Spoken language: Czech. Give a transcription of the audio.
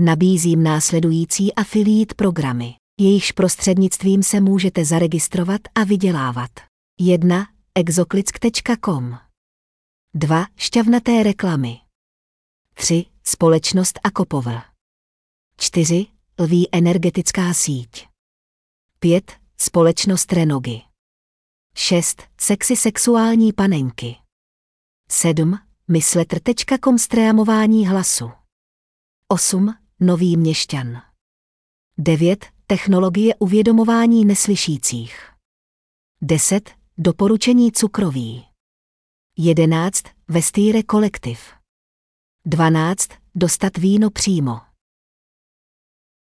Nabízím následující affiliate programy. Jejichž prostřednictvím se můžete zaregistrovat a vydělávat. 1. Exoklick.com 2. Šťavnaté reklamy 3. Společnost Akopover 4. Lví energetická síť 5. Společnost Renogy 6. Sexy sexuální panenky 7. Mysletr.com streamování hlasu 8. Nový měšťan 9. Technologie uvědomování neslyšících 10. Doporučení cukroví 11. Vestýre kolektiv 12. Dostat víno přímo